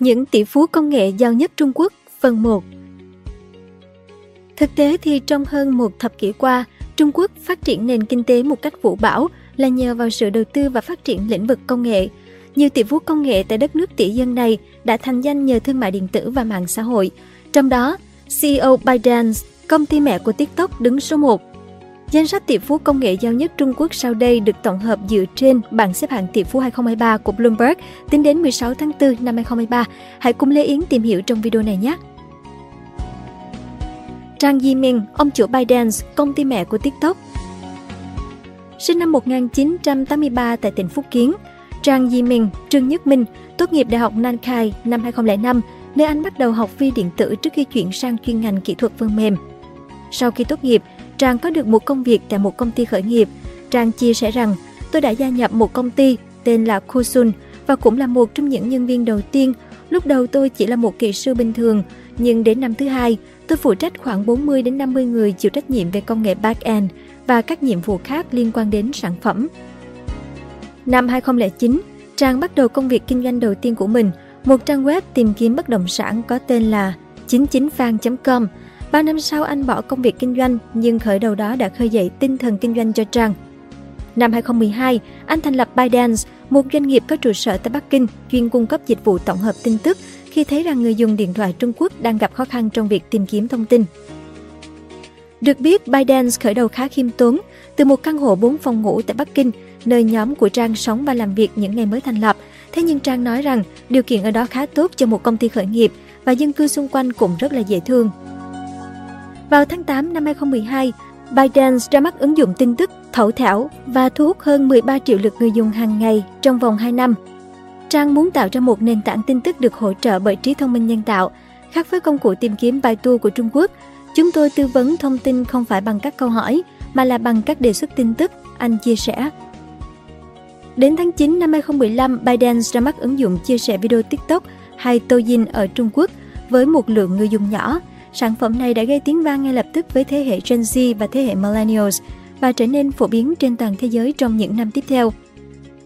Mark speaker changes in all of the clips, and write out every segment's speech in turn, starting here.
Speaker 1: Những tỷ phú công nghệ giàu nhất Trung Quốc phần 1 Thực tế thì trong hơn một thập kỷ qua, Trung Quốc phát triển nền kinh tế một cách vũ bão là nhờ vào sự đầu tư và phát triển lĩnh vực công nghệ. Nhiều tỷ phú công nghệ tại đất nước tỷ dân này đã thành danh nhờ thương mại điện tử và mạng xã hội. Trong đó, CEO ByteDance, công ty mẹ của TikTok đứng số 1. Danh sách tỷ phú công nghệ giàu nhất Trung Quốc sau đây được tổng hợp dựa trên bảng xếp hạng tỷ phú 2023 của Bloomberg tính đến 16 tháng 4 năm 2023. Hãy cùng Lê Yến tìm hiểu trong video này nhé! Trang Di Minh, ông chủ ByteDance, công ty mẹ của TikTok. Sinh năm 1983 tại tỉnh Phúc Kiến, Trang Di Minh, Trương Nhất Minh, tốt nghiệp Đại học Nankai năm 2005, nơi anh bắt đầu học vi điện tử trước khi chuyển sang chuyên ngành kỹ thuật phần mềm. Sau khi tốt nghiệp, Trang có được một công việc tại một công ty khởi nghiệp. Trang chia sẻ rằng, tôi đã gia nhập một công ty tên là Kusun và cũng là một trong những nhân viên đầu tiên. Lúc đầu tôi chỉ là một kỹ sư bình thường, nhưng đến năm thứ hai, tôi phụ trách khoảng 40 đến 50 người chịu trách nhiệm về công nghệ back-end và các nhiệm vụ khác liên quan đến sản phẩm. Năm 2009, Trang bắt đầu công việc kinh doanh đầu tiên của mình, một trang web tìm kiếm bất động sản có tên là 99fan.com. Ba năm sau anh bỏ công việc kinh doanh nhưng khởi đầu đó đã khơi dậy tinh thần kinh doanh cho Trang. Năm 2012, anh thành lập ByteDance, một doanh nghiệp có trụ sở tại Bắc Kinh chuyên cung cấp dịch vụ tổng hợp tin tức khi thấy rằng người dùng điện thoại Trung Quốc đang gặp khó khăn trong việc tìm kiếm thông tin. Được biết, ByteDance khởi đầu khá khiêm tốn, từ một căn hộ 4 phòng ngủ tại Bắc Kinh, nơi nhóm của Trang sống và làm việc những ngày mới thành lập. Thế nhưng Trang nói rằng điều kiện ở đó khá tốt cho một công ty khởi nghiệp và dân cư xung quanh cũng rất là dễ thương. Vào tháng 8 năm 2012, ByteDance ra mắt ứng dụng tin tức Thẩu Thảo và thu hút hơn 13 triệu lượt người dùng hàng ngày trong vòng 2 năm. Trang muốn tạo ra một nền tảng tin tức được hỗ trợ bởi trí thông minh nhân tạo. Khác với công cụ tìm kiếm Baidu của Trung Quốc, chúng tôi tư vấn thông tin không phải bằng các câu hỏi, mà là bằng các đề xuất tin tức, anh chia sẻ. Đến tháng 9 năm 2015, ByteDance ra mắt ứng dụng chia sẻ video TikTok hay Douyin ở Trung Quốc với một lượng người dùng nhỏ. Sản phẩm này đã gây tiếng vang ngay lập tức với thế hệ Gen Z và thế hệ Millennials và trở nên phổ biến trên toàn thế giới trong những năm tiếp theo.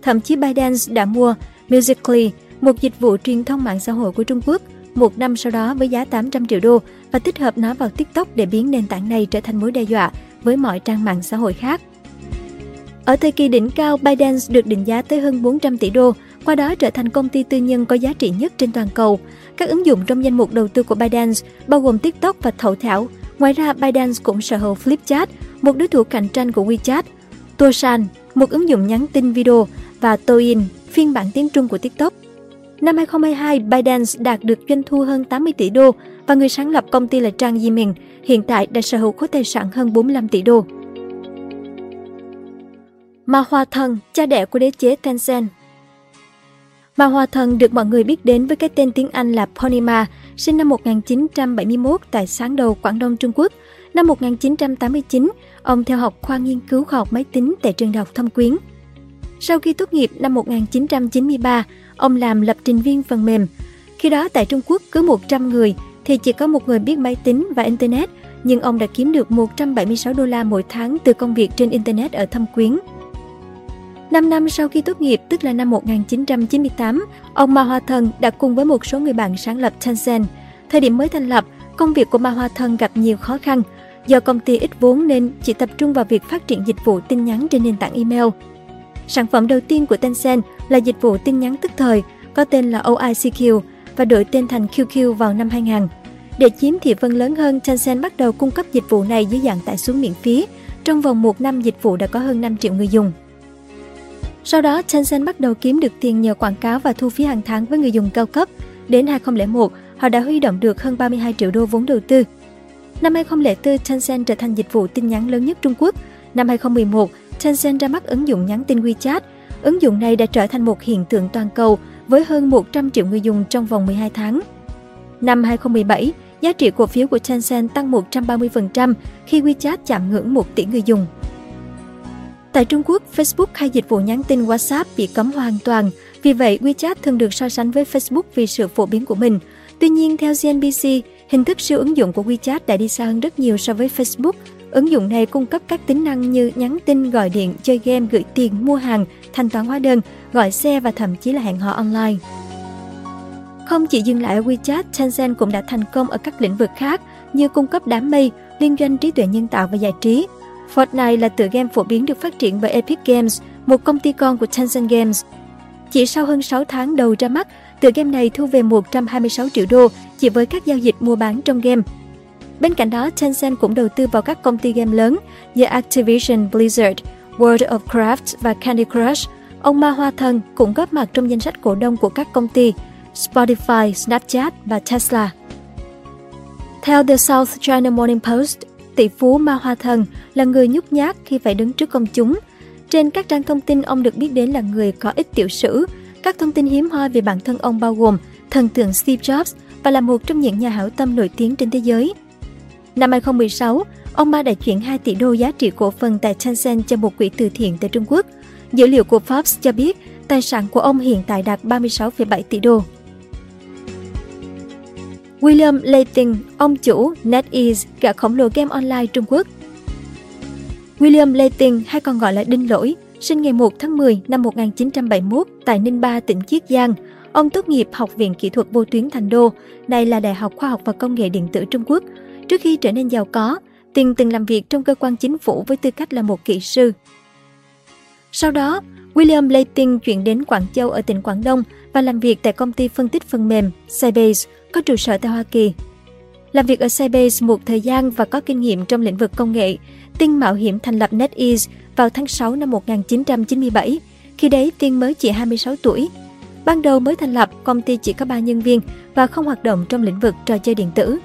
Speaker 1: Thậm chí Biden đã mua Musical.ly, một dịch vụ truyền thông mạng xã hội của Trung Quốc, một năm sau đó với giá 800 triệu đô và tích hợp nó vào TikTok để biến nền tảng này trở thành mối đe dọa với mọi trang mạng xã hội khác. Ở thời kỳ đỉnh cao, ByteDance được định giá tới hơn 400 tỷ đô, qua đó trở thành công ty tư nhân có giá trị nhất trên toàn cầu. Các ứng dụng trong danh mục đầu tư của ByteDance bao gồm TikTok và Thậu Thảo. Ngoài ra, ByteDance cũng sở hữu Flipchat, một đối thủ cạnh tranh của WeChat, Tosan, một ứng dụng nhắn tin video và Douyin, phiên bản tiếng Trung của TikTok. Năm 2022, ByteDance đạt được doanh thu hơn 80 tỷ đô và người sáng lập công ty là Trang Yimin, hiện tại đã sở hữu khối tài sản hơn 45 tỷ đô. Ma Hoa Thần, cha đẻ của đế chế Tencent mà Hoa Thần được mọi người biết đến với cái tên tiếng Anh là Ponima, sinh năm 1971 tại Sáng Đầu, Quảng Đông, Trung Quốc. Năm 1989, ông theo học khoa nghiên cứu khoa học máy tính tại trường đại học Thâm Quyến. Sau khi tốt nghiệp năm 1993, ông làm lập trình viên phần mềm. Khi đó tại Trung Quốc cứ 100 người thì chỉ có một người biết máy tính và Internet, nhưng ông đã kiếm được 176 đô la mỗi tháng từ công việc trên Internet ở Thâm Quyến. 5 năm sau khi tốt nghiệp, tức là năm 1998, ông Ma Hoa Thân đã cùng với một số người bạn sáng lập Tencent. Thời điểm mới thành lập, công việc của Ma Hoa Thân gặp nhiều khó khăn. Do công ty ít vốn nên chỉ tập trung vào việc phát triển dịch vụ tin nhắn trên nền tảng email. Sản phẩm đầu tiên của Tencent là dịch vụ tin nhắn tức thời, có tên là OICQ và đổi tên thành QQ vào năm 2000. Để chiếm thị phần lớn hơn, Tencent bắt đầu cung cấp dịch vụ này dưới dạng tải xuống miễn phí. Trong vòng một năm, dịch vụ đã có hơn 5 triệu người dùng. Sau đó, Tencent bắt đầu kiếm được tiền nhờ quảng cáo và thu phí hàng tháng với người dùng cao cấp. Đến 2001, họ đã huy động được hơn 32 triệu đô vốn đầu tư. Năm 2004, Tencent trở thành dịch vụ tin nhắn lớn nhất Trung Quốc. Năm 2011, Tencent ra mắt ứng dụng nhắn tin WeChat. Ứng dụng này đã trở thành một hiện tượng toàn cầu với hơn 100 triệu người dùng trong vòng 12 tháng. Năm 2017, giá trị cổ phiếu của Tencent tăng 130% khi WeChat chạm ngưỡng 1 tỷ người dùng. Tại Trung Quốc, Facebook hay dịch vụ nhắn tin WhatsApp bị cấm hoàn toàn, vì vậy WeChat thường được so sánh với Facebook vì sự phổ biến của mình. Tuy nhiên, theo CNBC, hình thức siêu ứng dụng của WeChat đã đi xa hơn rất nhiều so với Facebook. Ứng dụng này cung cấp các tính năng như nhắn tin, gọi điện, chơi game, gửi tiền, mua hàng, thanh toán hóa đơn, gọi xe và thậm chí là hẹn hò online. Không chỉ dừng lại ở WeChat, Tencent cũng đã thành công ở các lĩnh vực khác như cung cấp đám mây, liên doanh trí tuệ nhân tạo và giải trí. Fortnite là tựa game phổ biến được phát triển bởi Epic Games, một công ty con của Tencent Games. Chỉ sau hơn 6 tháng đầu ra mắt, tựa game này thu về 126 triệu đô chỉ với các giao dịch mua bán trong game. Bên cạnh đó, Tencent cũng đầu tư vào các công ty game lớn như Activision Blizzard, World of Craft và Candy Crush. Ông Ma Hoa Thần cũng góp mặt trong danh sách cổ đông của các công ty Spotify, Snapchat và Tesla. Theo The South China Morning Post, tỷ phú Ma Hoa Thần là người nhút nhát khi phải đứng trước công chúng. Trên các trang thông tin, ông được biết đến là người có ít tiểu sử. Các thông tin hiếm hoi về bản thân ông bao gồm thần tượng Steve Jobs và là một trong những nhà hảo tâm nổi tiếng trên thế giới. Năm 2016, ông Ma đã chuyển 2 tỷ đô giá trị cổ phần tại Tencent cho một quỹ từ thiện tại Trung Quốc. Dữ liệu của Forbes cho biết tài sản của ông hiện tại đạt 36,7 tỷ đô. William Leiting, ông chủ NetEase, gã khổng lồ game online Trung Quốc. William Leiting, hay còn gọi là Đinh Lỗi, sinh ngày 1 tháng 10 năm 1971 tại Ninh Ba, tỉnh Chiết Giang. Ông tốt nghiệp Học viện Kỹ thuật Vô tuyến Thành Đô, này là Đại học Khoa học và Công nghệ Điện tử Trung Quốc. Trước khi trở nên giàu có, Tiền từng làm việc trong cơ quan chính phủ với tư cách là một kỹ sư. Sau đó, William Leiting chuyển đến Quảng Châu ở tỉnh Quảng Đông và làm việc tại công ty phân tích phần mềm Sybase có trụ sở tại Hoa Kỳ. Làm việc ở Sybase một thời gian và có kinh nghiệm trong lĩnh vực công nghệ, Tiên mạo hiểm thành lập NetEase vào tháng 6 năm 1997. Khi đấy, Tiên mới chỉ 26 tuổi. Ban đầu mới thành lập, công ty chỉ có 3 nhân viên và không hoạt động trong lĩnh vực trò chơi điện tử.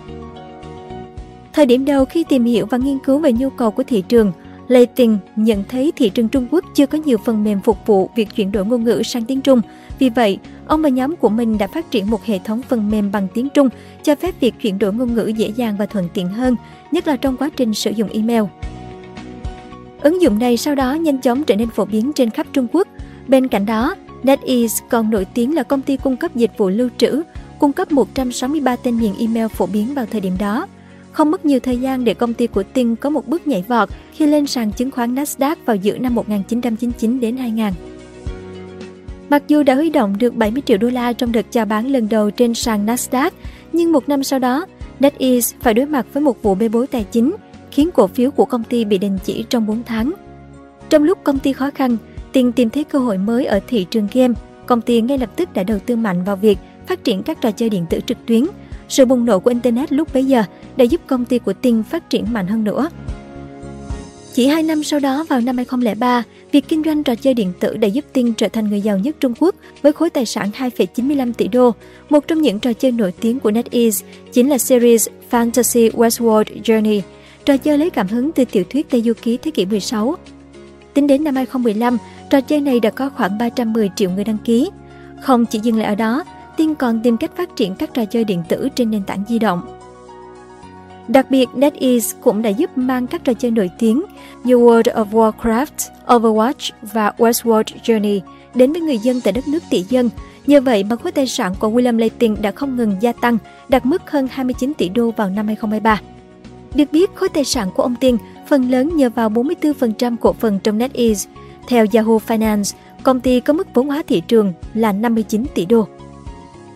Speaker 1: Thời điểm đầu khi tìm hiểu và nghiên cứu về nhu cầu của thị trường, Lê Tình nhận thấy thị trường Trung Quốc chưa có nhiều phần mềm phục vụ việc chuyển đổi ngôn ngữ sang tiếng Trung. Vì vậy, ông và nhóm của mình đã phát triển một hệ thống phần mềm bằng tiếng Trung cho phép việc chuyển đổi ngôn ngữ dễ dàng và thuận tiện hơn, nhất là trong quá trình sử dụng email. Ứng dụng này sau đó nhanh chóng trở nên phổ biến trên khắp Trung Quốc. Bên cạnh đó, NetEase còn nổi tiếng là công ty cung cấp dịch vụ lưu trữ, cung cấp 163 tên miền email phổ biến vào thời điểm đó. Không mất nhiều thời gian để công ty của Tinh có một bước nhảy vọt khi lên sàn chứng khoán Nasdaq vào giữa năm 1999 đến 2000. Mặc dù đã huy động được 70 triệu đô la trong đợt chào bán lần đầu trên sàn Nasdaq, nhưng một năm sau đó, NetEase phải đối mặt với một vụ bê bối tài chính, khiến cổ phiếu của công ty bị đình chỉ trong 4 tháng. Trong lúc công ty khó khăn, Tiền tìm thấy cơ hội mới ở thị trường game, công ty ngay lập tức đã đầu tư mạnh vào việc phát triển các trò chơi điện tử trực tuyến, sự bùng nổ của Internet lúc bấy giờ đã giúp công ty của Ting phát triển mạnh hơn nữa. Chỉ 2 năm sau đó, vào năm 2003, việc kinh doanh trò chơi điện tử đã giúp Tiên trở thành người giàu nhất Trung Quốc với khối tài sản 2,95 tỷ đô. Một trong những trò chơi nổi tiếng của NetEase chính là series Fantasy Westworld Journey, trò chơi lấy cảm hứng từ tiểu thuyết Tây Du Ký thế kỷ 16. Tính đến năm 2015, trò chơi này đã có khoảng 310 triệu người đăng ký. Không chỉ dừng lại ở đó, Tiên còn tìm cách phát triển các trò chơi điện tử trên nền tảng di động. Đặc biệt, NetEase cũng đã giúp mang các trò chơi nổi tiếng như World of Warcraft, Overwatch và Westworld Journey đến với người dân tại đất nước tỷ dân. Nhờ vậy mà khối tài sản của William Layton đã không ngừng gia tăng, đạt mức hơn 29 tỷ đô vào năm 2023. Được biết, khối tài sản của ông Tiên phần lớn nhờ vào 44% cổ phần trong NetEase. Theo Yahoo Finance, công ty có mức vốn hóa thị trường là 59 tỷ đô.